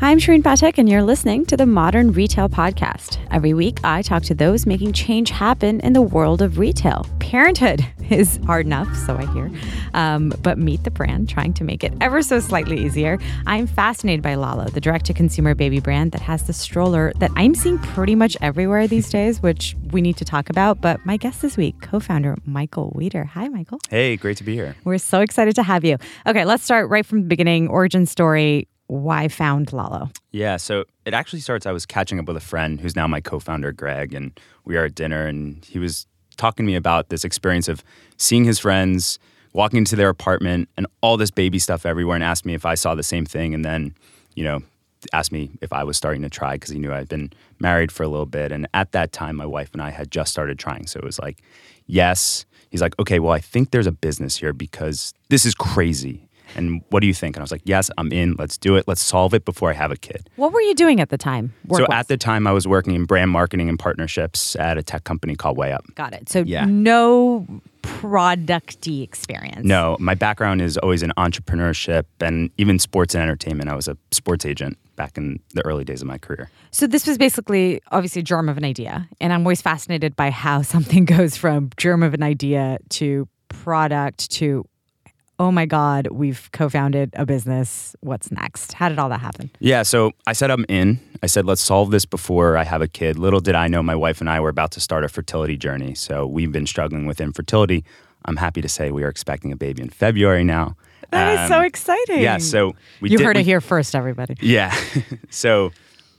Hi, I'm Shireen Patek, and you're listening to the Modern Retail Podcast. Every week, I talk to those making change happen in the world of retail. Parenthood is hard enough, so I hear, um, but meet the brand trying to make it ever so slightly easier. I'm fascinated by Lalo, the direct to consumer baby brand that has the stroller that I'm seeing pretty much everywhere these days, which we need to talk about. But my guest this week, co founder Michael Wieder. Hi, Michael. Hey, great to be here. We're so excited to have you. Okay, let's start right from the beginning origin story why found Lalo? Yeah, so it actually starts. I was catching up with a friend who's now my co founder, Greg, and we are at dinner, and he was talking to me about this experience of seeing his friends walking into their apartment and all this baby stuff everywhere, and asked me if I saw the same thing, and then, you know, asked me if I was starting to try because he knew I'd been married for a little bit. And at that time, my wife and I had just started trying. So it was like, yes. He's like, okay, well, I think there's a business here because this is crazy. And what do you think? And I was like, yes, I'm in. Let's do it. Let's solve it before I have a kid. What were you doing at the time? So at the time, I was working in brand marketing and partnerships at a tech company called WayUp. Got it. So yeah. no producty experience. No, my background is always in entrepreneurship and even sports and entertainment. I was a sports agent back in the early days of my career. So this was basically obviously a germ of an idea, and I'm always fascinated by how something goes from germ of an idea to product to oh my God, we've co founded a business. What's next? How did all that happen? Yeah, so I said I'm in. I said, let's solve this before I have a kid. Little did I know my wife and I were about to start a fertility journey. So we've been struggling with infertility. I'm happy to say we are expecting a baby in February now. That um, is so um, exciting. Yeah, so we You did, heard it here first, everybody. Yeah. so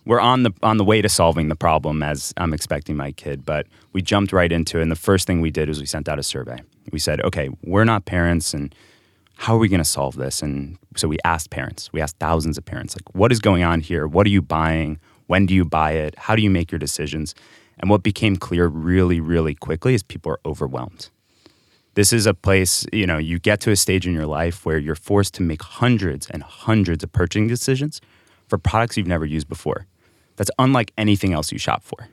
we're on the on the way to solving the problem as I'm expecting my kid, but we jumped right into it. And the first thing we did was we sent out a survey. We said, okay, we're not parents and how are we going to solve this? And so we asked parents, we asked thousands of parents, like, what is going on here? What are you buying? When do you buy it? How do you make your decisions? And what became clear really, really quickly is people are overwhelmed. This is a place, you know, you get to a stage in your life where you're forced to make hundreds and hundreds of purchasing decisions for products you've never used before. That's unlike anything else you shop for.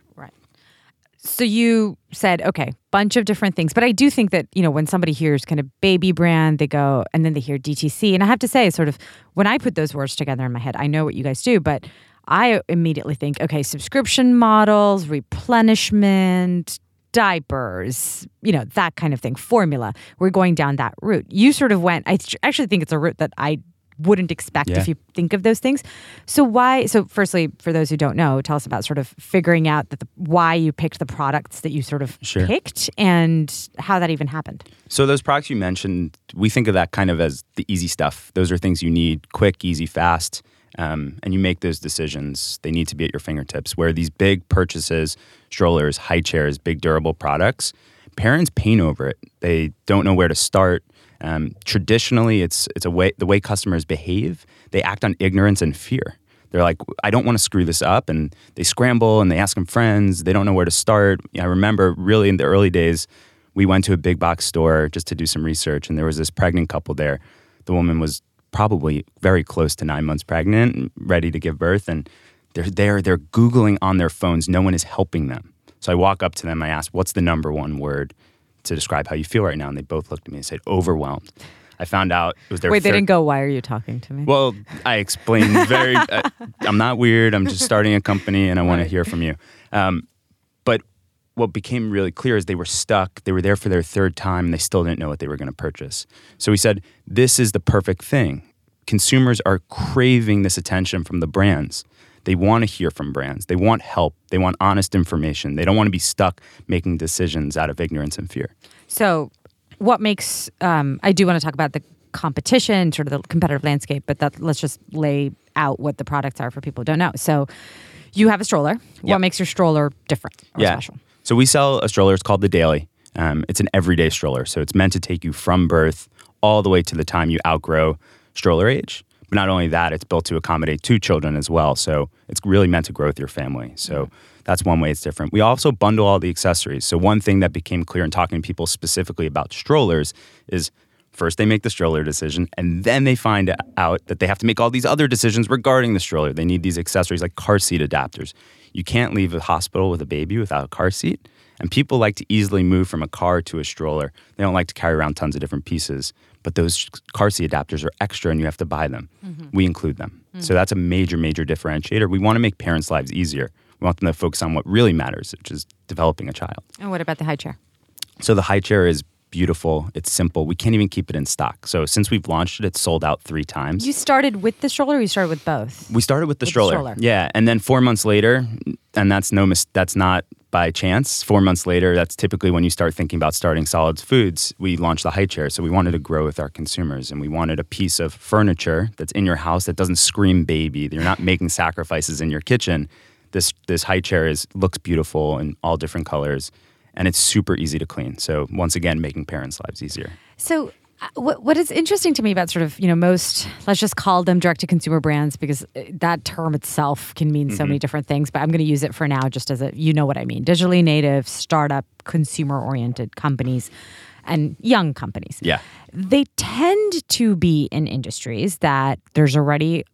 So you said, okay, bunch of different things. But I do think that, you know, when somebody hears kind of baby brand, they go and then they hear DTC. And I have to say, sort of when I put those words together in my head, I know what you guys do, but I immediately think, okay, subscription models, replenishment, diapers, you know, that kind of thing, formula. We're going down that route. You sort of went, I actually think it's a route that I wouldn't expect yeah. if you think of those things. So why? So firstly, for those who don't know, tell us about sort of figuring out that the, why you picked the products that you sort of sure. picked and how that even happened. So those products you mentioned, we think of that kind of as the easy stuff. Those are things you need, quick, easy, fast. Um, and you make those decisions. They need to be at your fingertips. Where these big purchases, strollers, high chairs, big durable products, parents pain over it. They don't know where to start um, traditionally, it's it's a way the way customers behave. They act on ignorance and fear. They're like, I don't want to screw this up, and they scramble and they ask them friends. They don't know where to start. I remember really in the early days, we went to a big box store just to do some research, and there was this pregnant couple there. The woman was probably very close to nine months pregnant, ready to give birth, and they're there. They're googling on their phones. No one is helping them. So I walk up to them. I ask, "What's the number one word?" To describe how you feel right now. And they both looked at me and said, overwhelmed. I found out it was their. Wait, they didn't go. Why are you talking to me? Well, I explained very. uh, I'm not weird. I'm just starting a company, and I want to hear from you. Um, but what became really clear is they were stuck. They were there for their third time, and they still didn't know what they were going to purchase. So we said, "This is the perfect thing. Consumers are craving this attention from the brands. They want to hear from brands. They want help. They want honest information. They don't want to be stuck making decisions out of ignorance and fear. So, what makes um, I do want to talk about the competition, sort of the competitive landscape, but that let's just lay out what the products are for people who don't know. So, you have a stroller. Yep. What makes your stroller different or yeah. special? So we sell a stroller. It's called the Daily. Um, it's an everyday stroller, so it's meant to take you from birth all the way to the time you outgrow stroller age. But not only that, it's built to accommodate two children as well. So it's really meant to grow with your family. So that's one way it's different. We also bundle all the accessories. So one thing that became clear in talking to people specifically about strollers is first they make the stroller decision and then they find out that they have to make all these other decisions regarding the stroller. They need these accessories like car seat adapters. You can't leave a hospital with a baby without a car seat. And people like to easily move from a car to a stroller. They don't like to carry around tons of different pieces. But those car seat adapters are extra and you have to buy them. Mm-hmm. We include them. Mm. So that's a major, major differentiator. We want to make parents' lives easier. We want them to focus on what really matters, which is developing a child. And what about the high chair? So the high chair is beautiful. It's simple. We can't even keep it in stock. So since we've launched it, it's sold out three times. You started with the stroller or you started with both? We started with the With the stroller. stroller. Yeah, and then four months later, and that's no mis- that's not by chance. Four months later, that's typically when you start thinking about starting solids foods. We launched the high chair, so we wanted to grow with our consumers, and we wanted a piece of furniture that's in your house that doesn't scream baby. You're not making sacrifices in your kitchen. This this high chair is looks beautiful in all different colors, and it's super easy to clean. So once again, making parents' lives easier. So, uh, what what is interesting to me about sort of you know most let's just call them direct to consumer brands because uh, that term itself can mean so many different things. But I'm going to use it for now just as a you know what I mean: digitally native, startup, consumer oriented companies, and young companies. Yeah. they tend to be in industries that there's already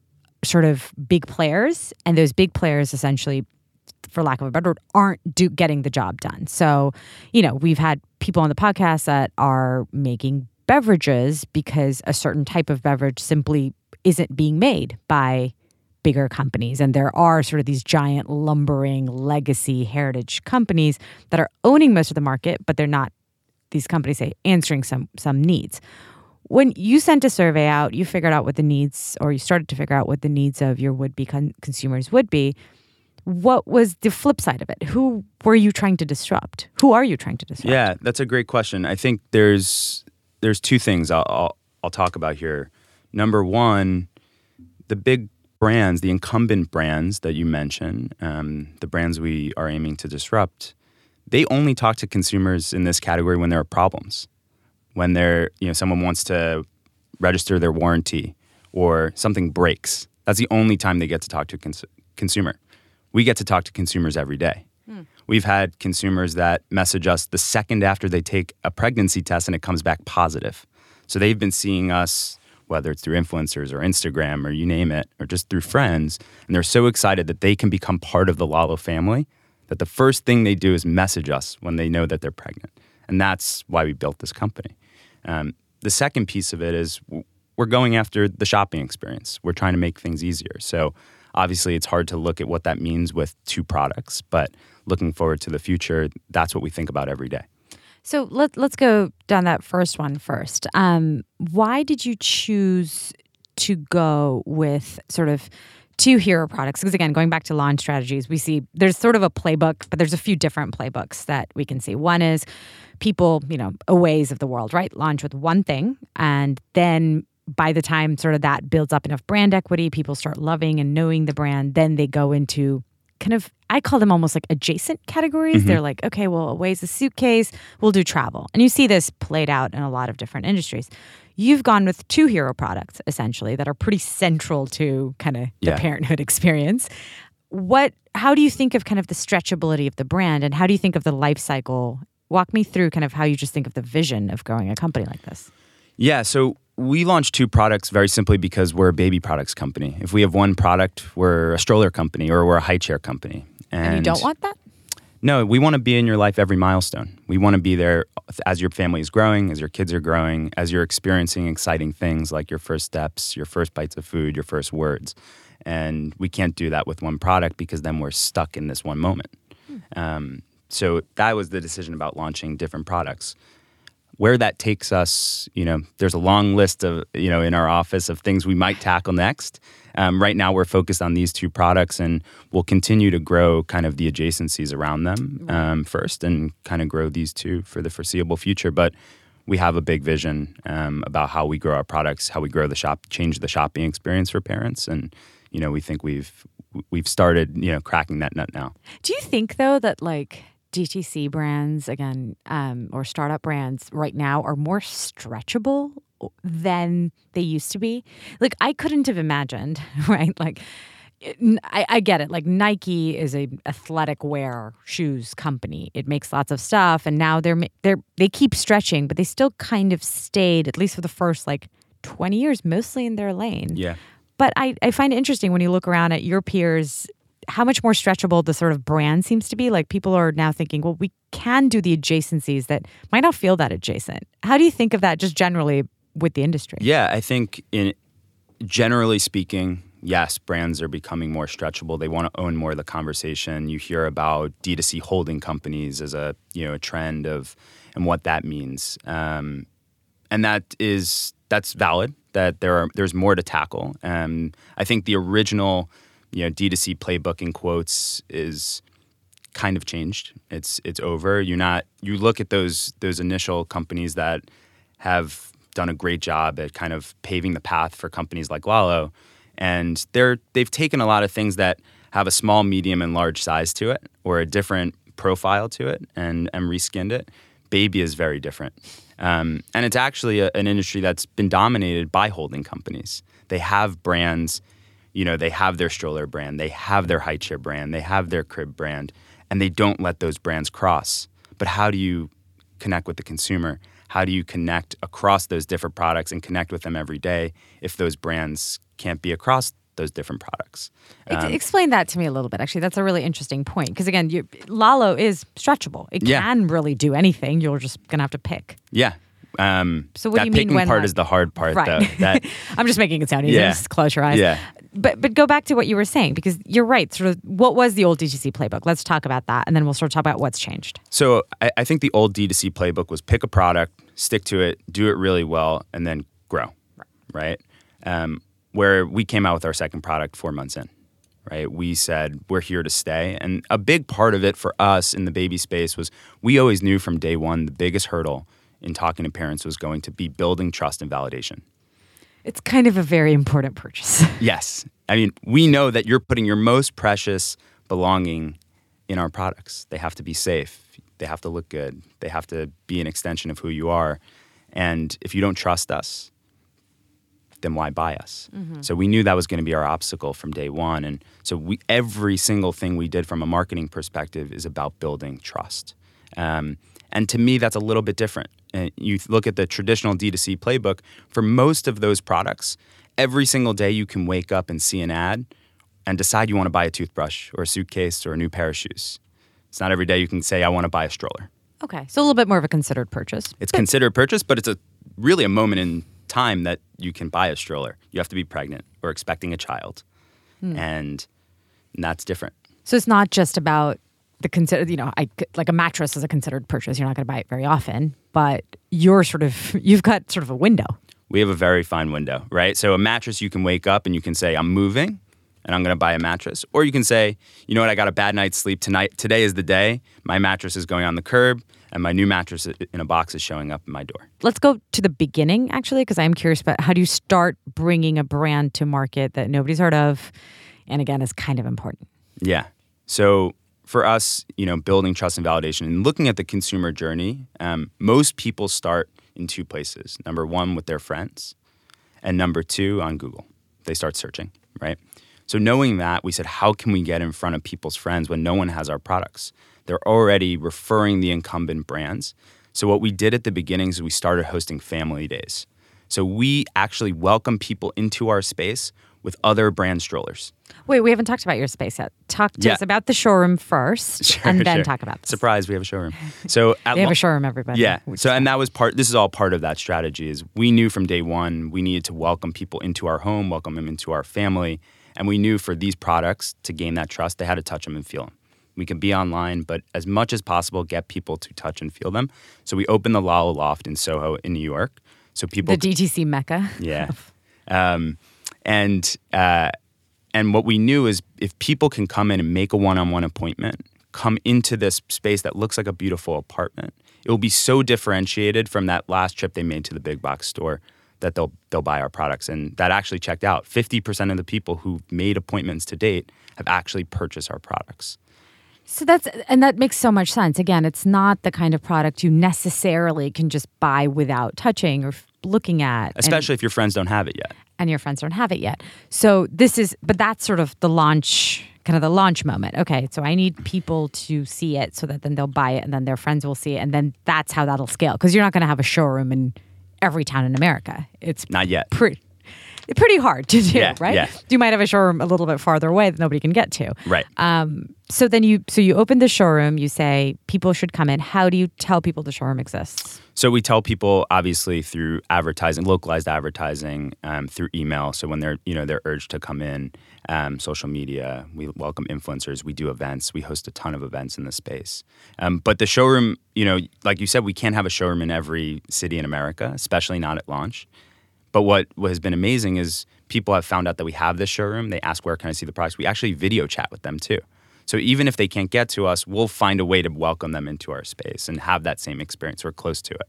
sort of big players, and those big players essentially for lack of a better word, aren't do, getting the job done. So, you know, we've had people on the podcast that are making beverages because a certain type of beverage simply isn't being made by bigger companies. And there are sort of these giant lumbering legacy heritage companies that are owning most of the market, but they're not these companies say answering some some needs. When you sent a survey out, you figured out what the needs, or you started to figure out what the needs of your would be con- consumers would be what was the flip side of it? Who were you trying to disrupt? Who are you trying to disrupt? Yeah, that's a great question. I think there's there's two things I'll, I'll I'll talk about here. Number one, the big brands, the incumbent brands that you mentioned, um, the brands we are aiming to disrupt, they only talk to consumers in this category when there are problems, when they're you know someone wants to register their warranty or something breaks. That's the only time they get to talk to a cons- consumer. We get to talk to consumers every day. We've had consumers that message us the second after they take a pregnancy test and it comes back positive. So they've been seeing us, whether it's through influencers or Instagram or you name it, or just through friends, and they're so excited that they can become part of the Lalo family that the first thing they do is message us when they know that they're pregnant. And that's why we built this company. Um, the second piece of it is we're going after the shopping experience. We're trying to make things easier. So obviously, it's hard to look at what that means with two products, but looking forward to the future, that's what we think about every day. So let let's go down that first one first. Um, why did you choose to go with sort of two hero products? Because again, going back to launch strategies, we see there's sort of a playbook, but there's a few different playbooks that we can see. One is people, you know, a ways of the world, right? Launch with one thing, and then by the time sort of that builds up enough brand equity, people start loving and knowing the brand, then they go into kind of I call them almost like adjacent categories. Mm-hmm. They're like, okay, well, Away's a suitcase, we'll do travel. And you see this played out in a lot of different industries. You've gone with two hero products essentially that are pretty central to kind of the parenthood experience. What how do you think of kind of the stretchability of the brand and how do you think of the life cycle? Walk me through kind of how you just think of the vision of growing a company like this. Yeah, so we launched two products very simply because we're a baby products company. If we have one product, we're a stroller company or we're a high chair company. And, you don't want that? No, we want to be in your life every milestone. We want to be there as your family is growing, as your kids are growing, as you're experiencing exciting things like your first steps, your first bites of food, your first words. And we can't do that with one product because then we're stuck in this one moment. Um, so that was the decision about launching different products. Where that takes us, you know, there's a long list of, you know, in our office of things we might tackle next. Um, right now, we're focused on these two products, and we'll continue to grow kind of the adjacencies around them um, first, and kind of grow these two for the foreseeable future. But we have a big vision um, about how we grow our products, how we grow the shop, change the shopping experience for parents, and you know, we think we've we've started, you know, cracking that nut now. Do you think though that like DTC brands again um, or startup brands right now are more stretchable than they used to be? Like I couldn't have imagined, right? Like I get it. Like Nike is a athletic wear shoes company. It makes lots of stuff, and now they're they're they keep stretching, but they still kind of stayed at least for the first like twenty years, mostly in their lane. Yeah. But I, I find it interesting when you look around at your peers how much more stretchable the sort of brand seems to be. Like people are now thinking, well, we can do the adjacencies that might not feel that adjacent. How do you think of that just generally with the industry? Yeah, I think in generally speaking, yes, brands are becoming more stretchable. They want to own more of the conversation. You hear about D2C holding companies as a you know a trend of and what that means, um, and that is that's valid. That there are there's more to tackle. Um, I think the original you know D2C playbook in quotes is kind of changed. It's it's over. You're not you look at those those initial companies that have done a great job at kind of paving the path for companies like Lalo, and they're they've taken a lot of things that have a small, medium, and large size to it, or a different profile to it, and and reskinned it. Baby is very different, um, and it's actually a, an industry that's been dominated by holding companies. They have brands, you know, they have their stroller brand, they have their high chair brand, they have their crib brand, and they don't let those brands cross. But how do you connect with the consumer? how do you connect across those different products and connect with them every day if those brands can't be across those different products. Um, Explain that to me a little bit. Actually, that's a really interesting point because again, you, Lalo is stretchable. It yeah. can really do anything. You're just gonna have to pick. Yeah. Um, so what do you mean picking when part like, is the hard part, right. though. That I'm just making it sound easy. Yeah. Just close your eyes. Yeah. But but go back to what you were saying because you're right. Sort of what was the old D2C playbook? Let's talk about that, and then we'll sort of talk about what's changed. So I, I think the old D2C playbook was pick a product, stick to it, do it really well, and then grow. Right. Right. Um, where we came out with our second product four months in. Right. We said we're here to stay, and a big part of it for us in the baby space was we always knew from day one the biggest hurdle in talking to parents was going to be building trust and validation. It's kind of a very important purchase. yes. I mean, we know that you're putting your most precious belonging in our products. They have to be safe, they have to look good, they have to be an extension of who you are. And if you don't trust us, then why buy us? Mm-hmm. So we knew that was going to be our obstacle from day one. And so we, every single thing we did from a marketing perspective is about building trust. Um, and to me, that's a little bit different. And you look at the traditional D2C playbook, for most of those products, every single day you can wake up and see an ad and decide you want to buy a toothbrush or a suitcase or a new pair of shoes. It's not every day you can say, I want to buy a stroller. Okay. So a little bit more of a considered purchase. It's but- considered purchase, but it's a really a moment in time that you can buy a stroller. You have to be pregnant or expecting a child. Hmm. And, and that's different. So it's not just about the consider you know I like a mattress is a considered purchase. You're not going to buy it very often, but you're sort of you've got sort of a window. We have a very fine window, right? So a mattress you can wake up and you can say I'm moving and I'm going to buy a mattress, or you can say, you know what, I got a bad night's sleep tonight. Today is the day. My mattress is going on the curb, and my new mattress in a box is showing up at my door. Let's go to the beginning, actually, because I'm curious about how do you start bringing a brand to market that nobody's heard of, and again is kind of important. Yeah. So for us, you know, building trust and validation and looking at the consumer journey, um, most people start in two places. Number one, with their friends, and number two, on Google. They start searching, right? So knowing that, we said, how can we get in front of people's friends when no one has our products? They're already referring the incumbent brands. So what we did at the beginning is we started hosting family days. So we actually welcome people into our space with other brand strollers. Wait, we haven't talked about your space yet. Talk to Yeah. us about the showroom first, Sure, and then sure. talk about this. Surprise, we have a showroom. So at They have lo- a showroom, everybody. Yeah. So and that was part. This is all part of that strategy. Is we knew from day one we needed to welcome people into our home, welcome them into our family, and we knew for these products to gain that trust, they had to touch them and feel them. We can be online, but as much as possible, get people to touch and feel them. So we opened the Lalo Loft in Soho in New York. So people the DTC mecca. yeah. Um, and uh, and what we knew is if people can come in and make a one-on-one appointment, come into this space that looks like a beautiful apartment, it will be so differentiated from that last trip they made to the big box store that they'll they'll buy our products. And that actually checked out. Fifty percent of the people who made appointments to date have actually purchased our products. So that's and that makes so much sense. Again, it's not the kind of product you necessarily can just buy without touching or looking at, and- Especially if your friends don't have it yet. And your friends don't have it yet. So this is, but that's sort of the launch, kind of the launch moment. Okay, so I need people to see it so that then they'll buy it, and then their friends will see it, and then that's how that'll scale. Because you're not going to have a showroom in every town in America. It's Not yet. pretty. pretty hard to do, Yeah, right? yeah. You might have a showroom a little bit farther away that nobody can get to. Right. Um, so then you so you open the showroom. You say people should come in. How do you tell people the showroom exists? So we tell people obviously through advertising, localized advertising, um, through email. So when they're you know they're urged to come in, um, social media, we welcome influencers. We do events. We host a ton of events in the space. Um, but the showroom, you know, like you said, we can't have a showroom in every city in America, especially not at launch. But what, what has been amazing is people have found out that we have this showroom. They ask where can I see the products. We actually video chat with them too. So even if they can't get to us, we'll find a way to welcome them into our space and have that same experience. We're close to it.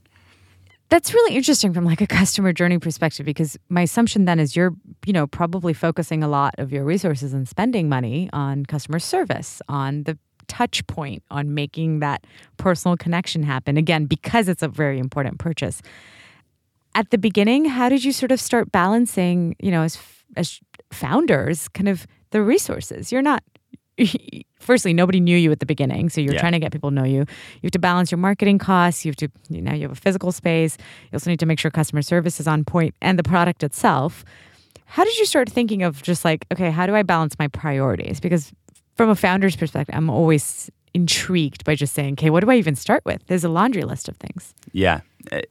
That's really interesting from like a customer journey perspective because my assumption then is you're, you know, probably focusing a lot of your resources and spending money on customer service, on the touch point, on making that personal connection happen. Again, because it's a very important purchase. At the beginning, how did you sort of start balancing, you know, as as founders, kind of the resources? You're not firstly, nobody knew you at the beginning, so you're Yeah. trying to get people to know you. You have to balance your marketing costs. You have to, you know, you have a physical space. You also need to make sure customer service is on point and the product itself. How did you start thinking of just like, okay, how do I balance my priorities? Because from a founder's perspective, I'm always intrigued by just saying, okay, what do I even start with? There's a laundry list of things. Yeah. Uh,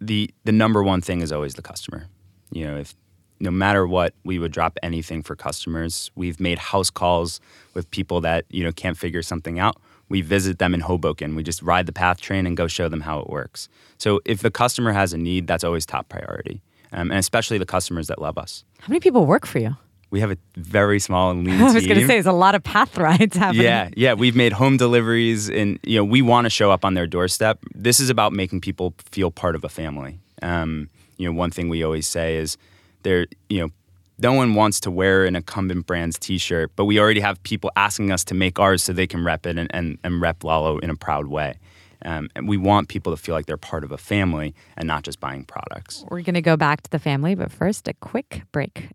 The the number one thing is always the customer. You know, if no matter what, we would drop anything for customers. We've made house calls with people that, you know, can't figure something out. We visit them in Hoboken. We just ride the PATH train and go show them how it works. So if the customer has a need, that's always top priority. Um, and especially the customers that love us. How many people work for you? We have a very small and lean I was going to say, there's a lot of path rides happening. Yeah, yeah, we've made home deliveries, and you know we want to show up on their doorstep. This is about making people feel part of a family. Um, you know, one thing we always say is, there, you know, no one wants to wear an incumbent brand's T-shirt, but we already have people asking us to make ours so they can rep it and and, and rep Lalo in a proud way. Um, and we want people to feel like they're part of a family and not just buying products. We're going to go back to the family, but first, a quick break.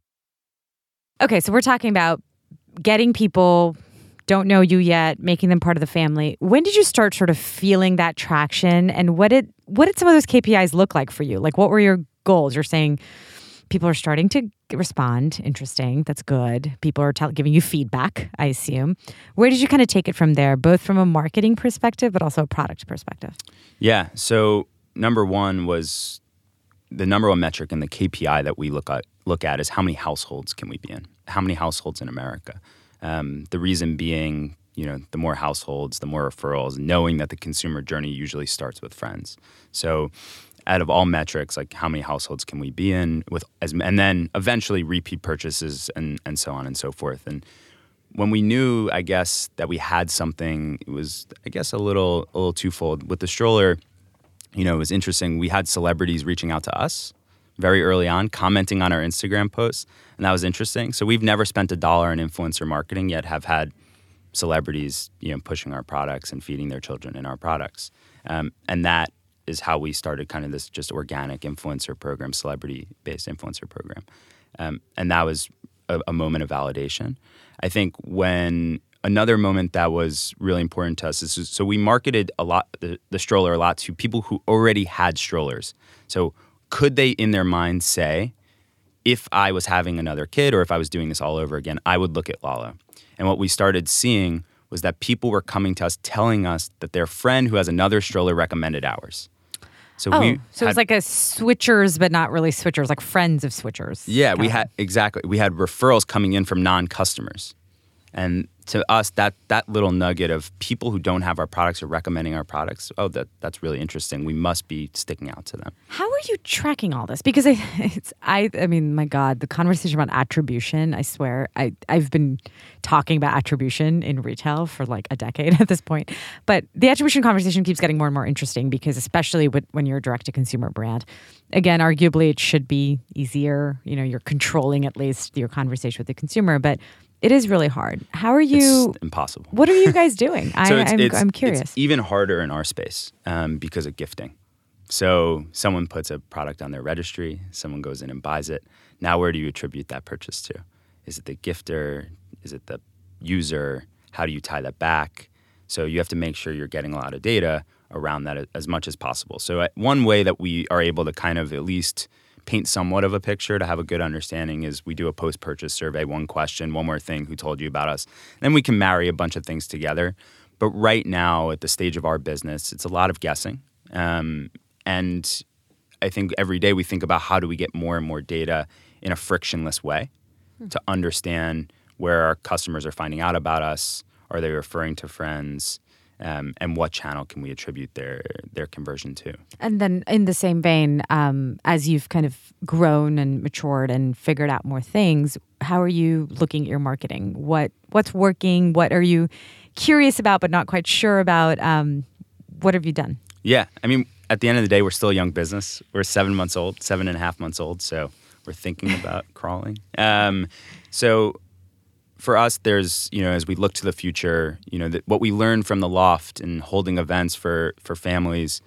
Okay, so we're talking about getting people don't know you yet, making them part of the family. When did you start sort of feeling that traction, and what did what did some of those KPIs look like for you? Like, what were your goals? You're saying people are starting to respond. Interesting. That's good. People are tell- giving you feedback. I assume. Where did you kind of take it from there, both from a marketing perspective, but also a product perspective? Yeah. So number one was the number one metric and the KPI that we look at look at is how many households can we be in? How many households in America? Um, the reason being, you know, the more households, the more referrals, knowing that the consumer journey usually starts with friends. So out of all metrics, like how many households can we be in with as and then eventually repeat purchases and and so on and so forth. And when we knew, I guess, that we had something, it was, I guess, a little a little twofold. With the stroller, you know, it was interesting. We had celebrities reaching out to us very early on, commenting on our Instagram posts, and that was interesting. So we've never spent a dollar in influencer marketing yet, have had celebrities, you know, pushing our products and feeding their children in our products, um, and that is how we started kind of this just organic influencer program, celebrity-based influencer program, um, and that was a, a moment of validation. I think when another moment that was really important to us is so we marketed a lot the, the stroller a lot to people who already had strollers. So could they in their mind say, if I was having another kid or if I was doing this all over again, I would look at Lalo. And what we started seeing was that people were coming to us telling us that their friend who has another stroller recommended ours. So Oh, we so had- it's like a switchers, but not really switchers, like friends of switchers. Yeah, we kind of had exactly. We had referrals coming in from non-customers, and to us, that that little nugget of people who don't have our products are recommending our products. Oh, that that's really interesting. We must be sticking out to them. How are you tracking all this? Because I, it's I, I mean, my God, the conversation about attribution. I swear, I I've been talking about attribution in retail for like a decade at this point. But the attribution conversation keeps getting more and more interesting because, especially with, when you're a direct to consumer brand, again, arguably it should be easier. You know, you're controlling at least your conversation with the consumer, but it is really hard. How are you? It's impossible. What are you guys doing? I, So it's, I'm, it's, I'm it's curious. even harder in our space um, because of gifting. So someone puts a product on their registry, someone goes in and buys it. Now, where do you attribute that purchase to? Is it the gifter? Is it the user? How do you tie that back? So you have to make sure you're getting a lot of data around that as much as possible. So uh, one way that we are able to kind of at least paint somewhat of a picture to have a good understanding is we do a post purchase survey, one question, one more thing, who told you about us. Then we can marry a bunch of things together. But right now, at the stage of our business, it's a lot of guessing. Um, and I think every day we think about how do we get more and more data in a frictionless way hmm. to understand where our customers are finding out about us. Are they referring to friends? Um, and what channel can we attribute their their conversion to? And then, in the same vein, um, as you've kind of grown and matured and figured out more things, how are you looking at your marketing? What what's working? What are you curious about but not quite sure about? Um, what have you done? Yeah, I mean, at the end of the day, we're still a young business. We're seven months old, seven and a half months old, so we're thinking about crawling. Um, so for us, there's you know as we look to the future, you know what we learned from the loft and holding events for for families.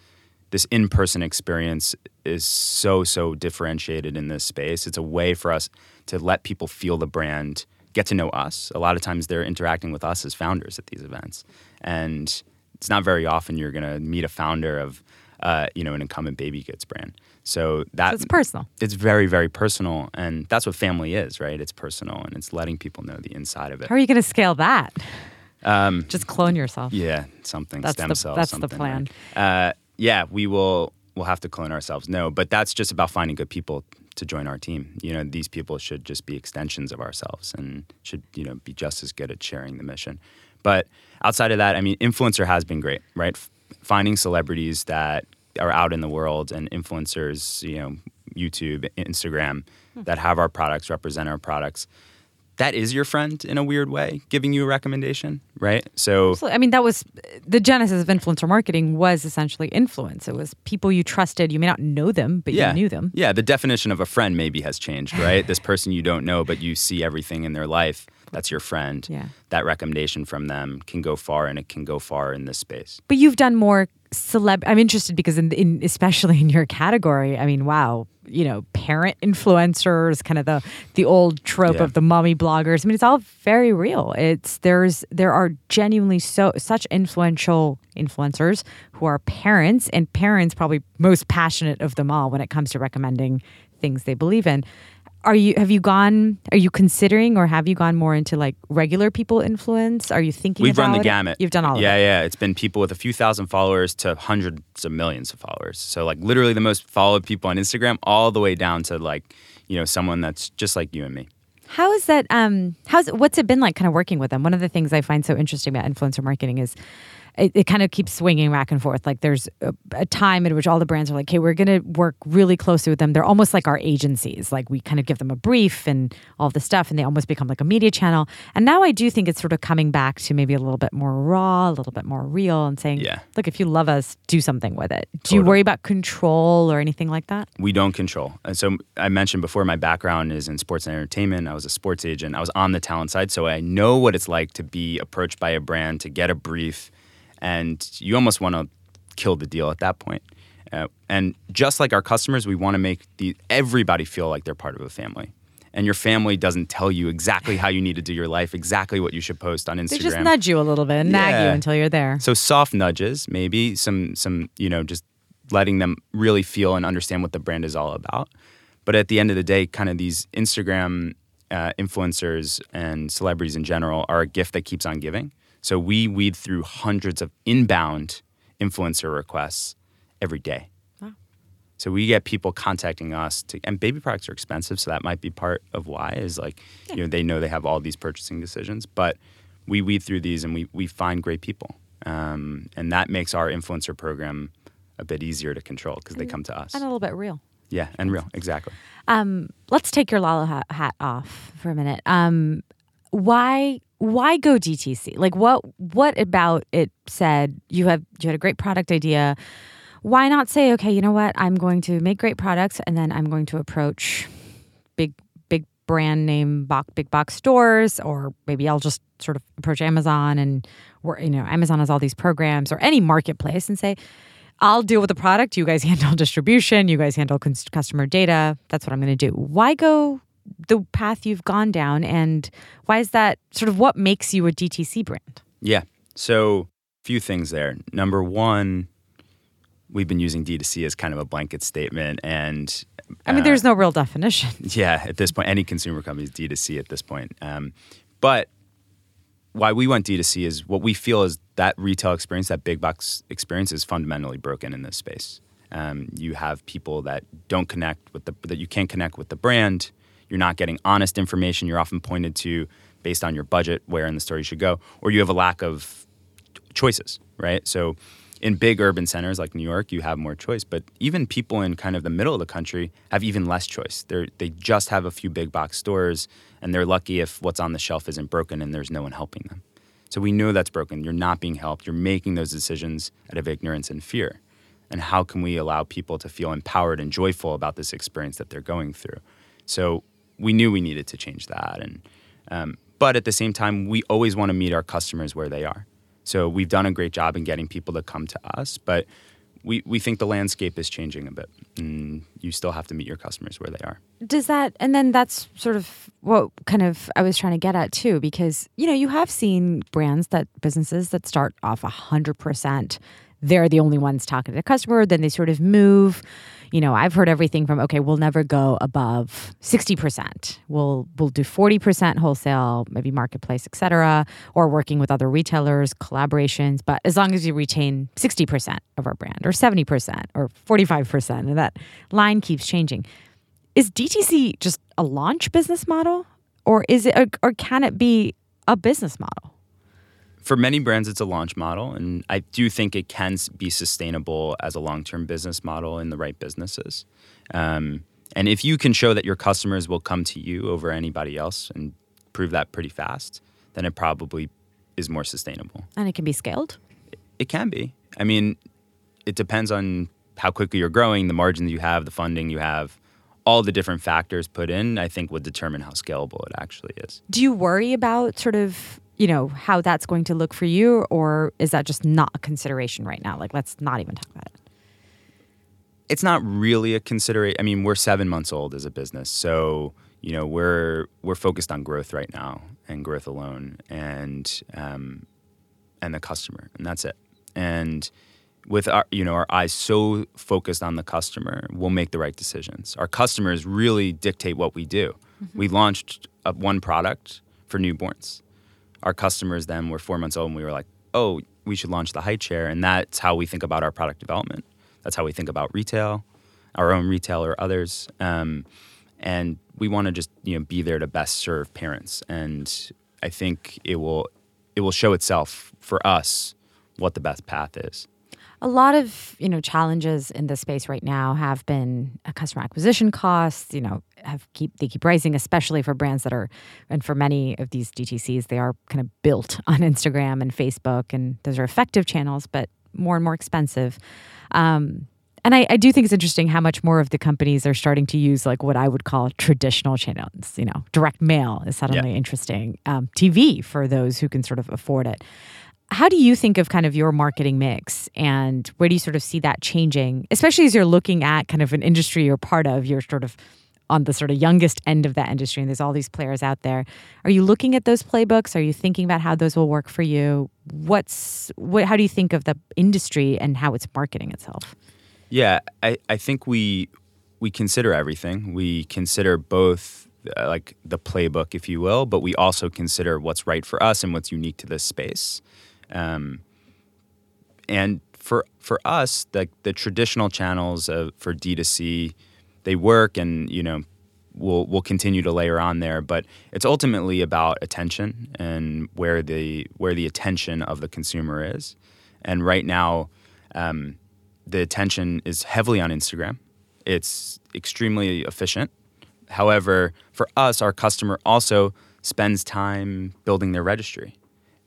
This in-person experience is so so differentiated in this space. It's a way for us to let people feel the brand, get to know us. A lot of times they're interacting with us as founders at these events, and it's not very often you're going to meet a founder of uh, you know an incumbent baby goods brand. So that so it's personal. It's very very personal, and that's what family is, right? It's personal, and it's letting people know the inside of it. How are you going to scale that? Um, Just clone yourself. Yeah, something that's stem the, cells. That's the plan. Right? Uh, yeah, we will. We'll have to clone ourselves. No, but that's just about finding good people to join our team. You know, these people should just be extensions of ourselves and should you know be just as good at sharing the mission. But outside of that, I mean, influencer has been great, right? F- finding celebrities that are out in the world and influencers, you know, YouTube, Instagram, hmm. that have our products, represent our products. That is your friend in a weird way, giving you a recommendation, right? So, Absolutely. I mean, that was the genesis of influencer marketing was essentially influence. It was people you trusted. You may not know them, but yeah. you knew them. Yeah, the definition of a friend maybe has changed, right? this person you don't know, but you see everything in their life that's your friend. Yeah. That recommendation from them can go far, and it can go far in this space. But you've done more celeb. I'm interested because in, in especially in your category. I mean, wow, you know, parent influencers, kind of the the old trope yeah. of the mommy bloggers. I mean, it's all very real. It's there's there are genuinely so such influential influencers who are parents, and parents probably most passionate of them all when it comes to recommending things they believe in are you have you gone are you considering or have you gone more into like regular people influence? Are you thinking we've run the it? gamut. You've done all yeah it. yeah. It's been people with a few thousand followers to hundreds of millions of followers. So like literally the most followed people on instagram all the way down to like you know someone that's just like you and me. How is that um how's what's it been like kind of working with them? One of the things i find so interesting about influencer marketing is it, it kind of keeps swinging back and forth. Like there's a, a time in which all the brands are like, "Hey, we're going to work really closely with them." They're almost like our agencies. Like we kind of give them a brief and all the stuff, and they almost become like a media channel. And now I do think it's sort of coming back to maybe a little bit more raw, a little bit more real, and saying, yeah. look, if you love us, do something with it." Do you worry about control or anything like that? We don't control. And so I mentioned before, my background is in sports and entertainment. I was a sports agent. I was on the talent side, so I know what it's like to be approached by a brand to get a brief and you almost want to kill the deal at that point. Uh, and just like our customers, we want to make the everybody feel like they're part of a family. And your family doesn't tell you exactly how you need to do your life, exactly what you should post on Instagram. They just nudge you a little bit and yeah. nag you until you're there. So soft nudges, maybe some some you know just letting them really feel and understand what the brand is all about. But at the end of the day, kind of these Instagram uh, influencers and celebrities in general are a gift that keeps on giving. So we weed through hundreds of inbound influencer requests every day. Wow. So we get people contacting us to, and baby products are expensive, so that might be part of why is like, yeah. you know, they know they have all these purchasing decisions, but we weed through these and we, we find great people. Um, and that makes our influencer program a bit easier to control because they come to us. And a little bit real. Yeah, and real, exactly. Um, let's take your Lalo hat, hat off for a minute. Um, why why go DTC? Like what what about it said you have you had a great product idea. Why not say, okay, you know what? I'm going to make great products and then I'm going to approach big big brand name box big box stores or maybe I'll just sort of approach Amazon and where you know, Amazon has all these programs or any marketplace and say, I'll deal with the product. You guys handle distribution. You guys handle customer data. That's what I'm going to do. Why go the path you've gone down and why is that sort of what makes you a DTC brand? Yeah. So, a few things there. Number one, we've been using D2C as kind of a blanket statement. And I mean, uh, there's no real definition. yeah, at this point, any consumer company is D2C at this point. Um, but why we went D2C is what we feel is that retail experience, that big box experience, is fundamentally broken in this space. Um, you have people that don't connect with the that you can't connect with the brand. You're not getting honest information. You're often pointed to based on your budget where in the store you should go, or you have a lack of choices, right? So in big urban centers like New York, you have more choice. But even people in kind of the middle of the country have even less choice. They they just have a few big box stores, and they're lucky if what's on the shelf isn't broken and there's no one helping them. So we know that's broken. You're not being helped. You're making those decisions out of ignorance and fear. And how can we allow people to feel empowered and joyful about this experience that they're going through? So we knew we needed to change that. And um, but at the same time, we always want to meet our customers where they are. So we've done a great job in getting people to come to us, but we, we think the landscape is changing a bit. And you still have to meet your customers where they are. Does that, and then that's sort of what kind of I was trying to get at too, because, you know, you have seen brands that businesses that start off 100%. They're the only ones talking to the customer, then they sort of move you know, I've heard everything from okay, we'll never go above 60%. We'll we'll do 40% wholesale, maybe marketplace, etc., or working with other retailers, collaborations, but as long as you retain 60% of our brand or 70% or 45%, and that line keeps changing. Is DTC just a launch business model or is it or, or can it be a business model? For many brands, it's a launch model, and I do think it can be sustainable as a long-term business model in the right businesses. Um, and if you can show that your customers will come to you over anybody else and prove that pretty fast, then it probably is more sustainable. And it can be scaled. It can be. I mean, it depends on how quickly you're growing, the margins you have, the funding you have. All the different factors put in, I think, would determine how scalable it actually is. Do you worry about sort of you know, how that's going to look for you, or is that just not a consideration right now? Like, let's not even talk about it. It's not really a consideration. I mean, we're seven months old as a business, so you know we're we're focused on growth right now and growth alone, and um, and the customer, and that's it. And with our you know our eyes so focused on the customer, we'll make the right decisions. Our customers really dictate what we do. Mm-hmm. We launched one product for newborns our customers then were four months old and we were like, oh, we should launch the height chair. And that's how we think about our product development. That's how we think about retail, our own retail or others. Um, and we want to just you know be there to best serve parents. And I think it will it will show itself for us what the best path is a lot of you know challenges in the space right now have been customer acquisition costs you know have keep they keep rising especially for brands that are and for many of these dtcs they are kind of built on instagram and facebook and those are effective channels but more and more expensive um, and I, I, do think it's interesting how much more of the companies are starting to use like what I would call traditional channels. You know, direct mail is suddenly yeah. interesting. Um, TV for those who can sort of afford it. How do you think of kind of your marketing mix and where do you sort of see that changing, especially as you're looking at kind of an industry you're part of, you're sort of on the sort of youngest end of that industry and there's all these players out there. Are you looking at those playbooks? Are you thinking about how those will work for you? What's what how do you think of the industry and how it's marketing itself? Yeah, I, I think we we consider everything. We consider both uh, like the playbook, if you will, but we also consider what's right for us and what's unique to this space. Um, and for for us, the the traditional channels of, for D2C, they work, and you know, we'll we'll continue to layer on there. But it's ultimately about attention and where the where the attention of the consumer is. And right now, um, the attention is heavily on Instagram. It's extremely efficient. However, for us, our customer also spends time building their registry.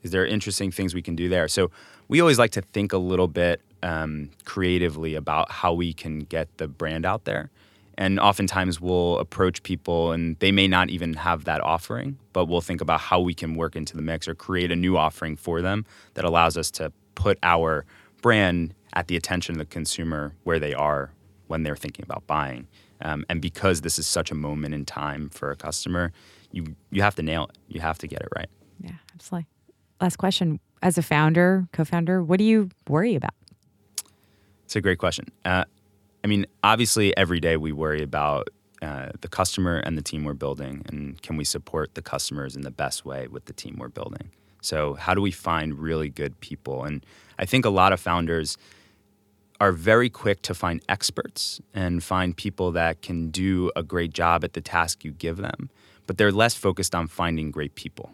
Is there interesting things we can do there? So we always like to think a little bit um, creatively about how we can get the brand out there. And oftentimes we'll approach people and they may not even have that offering, but we'll think about how we can work into the mix or create a new offering for them that allows us to put our brand at the attention of the consumer where they are when they're thinking about buying. Um, and because this is such a moment in time for a customer, you you have to nail it. You have to get it right. Yeah, absolutely last question. As a founder, co founder, what do you worry about? It's a great question. Uh, I mean, obviously, every day we worry about uh, the customer and the team we're building, and can we support the customers in the best way with the team we're building? So, how do we find really good people? And I think a lot of founders are very quick to find experts and find people that can do a great job at the task you give them, but they're less focused on finding great people.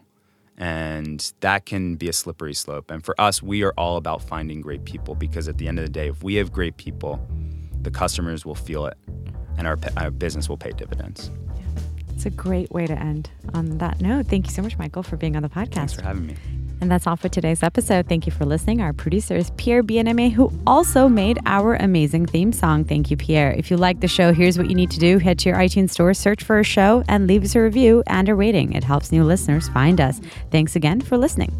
And that can be a slippery slope. And for us, we are all about finding great people because at the end of the day, if we have great people, the customers will feel it and our, our business will pay dividends. It's a great way to end on that note. Thank you so much, Michael, for being on the podcast. Thanks for having me. And that's all for today's episode. Thank you for listening. Our producer is Pierre Bienaimé, who also made our amazing theme song. Thank you, Pierre. If you like the show, here's what you need to do head to your iTunes store, search for a show, and leave us a review and a rating. It helps new listeners find us. Thanks again for listening.